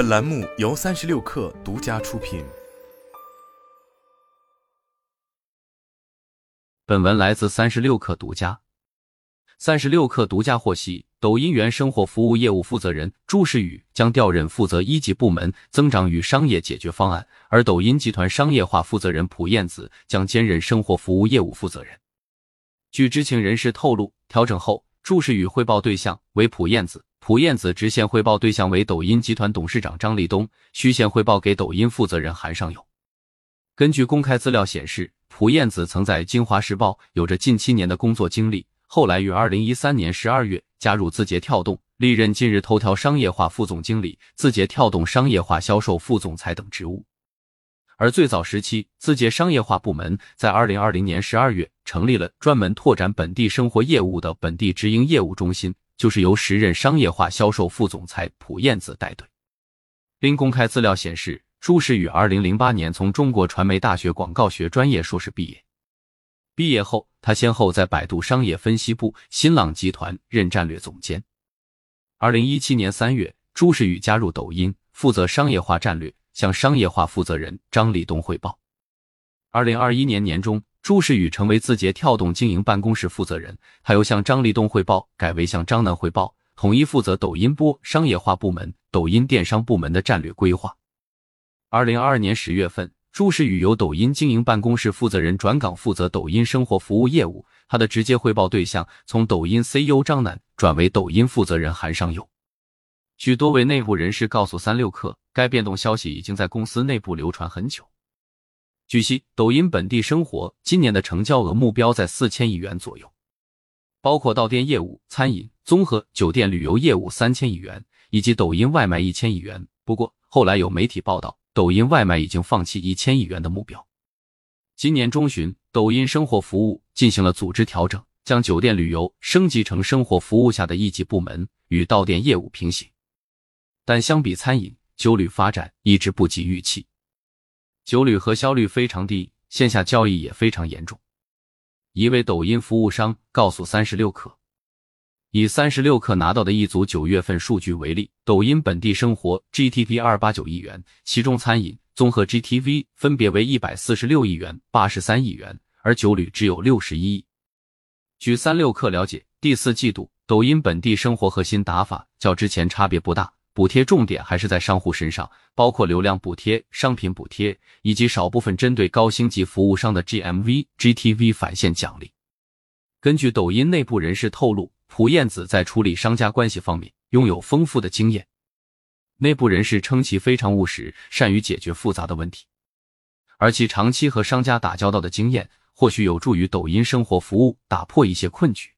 本栏目由三十六氪独家出品。本文来自三十六氪独家。三十六氪独家获悉，抖音原生活服务业务负责人朱世宇将调任负责一级部门增长与商业解决方案，而抖音集团商业化负责人蒲燕子将兼任生活服务业务负责人。据知情人士透露，调整后，朱世宇汇报对象为蒲燕子。蒲燕子直线汇报对象为抖音集团董事长张立东，虚线汇报给抖音负责人韩尚友。根据公开资料显示，蒲燕子曾在京华时报有着近七年的工作经历，后来于二零一三年十二月加入字节跳动，历任今日头条商业化副总经理、字节跳动商业化销售副总裁等职务。而最早时期，字节商业化部门在二零二零年十二月成立了专门拓展本地生活业务的本地直营业务中心。就是由时任商业化销售副总裁蒲燕子带队。另公开资料显示，朱时宇二零零八年从中国传媒大学广告学专业硕士毕业。毕业后，他先后在百度商业分析部、新浪集团任战略总监。二零一七年三月，朱世宇加入抖音，负责商业化战略，向商业化负责人张立东汇报。二零二一年年中。朱世宇成为字节跳动经营办公室负责人，他又向张立东汇报改为向张楠汇报，统一负责抖音播商业化部门、抖音电商部门的战略规划。二零二二年十月份，朱世宇由抖音经营办公室负责人转岗负责抖音生活服务业务，他的直接汇报对象从抖音 CEO 张楠转为抖音负责人韩尚友。据多位内部人士告诉三六氪，该变动消息已经在公司内部流传很久。据悉，抖音本地生活今年的成交额目标在四千亿元左右，包括到店业务、餐饮、综合、酒店、旅游业务三千亿元，以及抖音外卖一千亿元。不过，后来有媒体报道，抖音外卖已经放弃一千亿元的目标。今年中旬，抖音生活服务进行了组织调整，将酒店旅游升级成生活服务下的一级部门，与到店业务平行。但相比餐饮，酒旅发展一直不及预期。酒旅核销率非常低，线下交易也非常严重。一位抖音服务商告诉三十六氪，以三十六氪拿到的一组九月份数据为例，抖音本地生活 GTV 二八九亿元，其中餐饮综合 GTV 分别为一百四十六亿元、八十三亿元，而酒旅只有六十一亿。据三六氪了解，第四季度抖音本地生活核心打法较之前差别不大。补贴重点还是在商户身上，包括流量补贴、商品补贴，以及少部分针对高星级服务商的 GMV、GTV 返现奖励。根据抖音内部人士透露，蒲燕子在处理商家关系方面拥有丰富的经验。内部人士称其非常务实，善于解决复杂的问题，而其长期和商家打交道的经验，或许有助于抖音生活服务打破一些困局。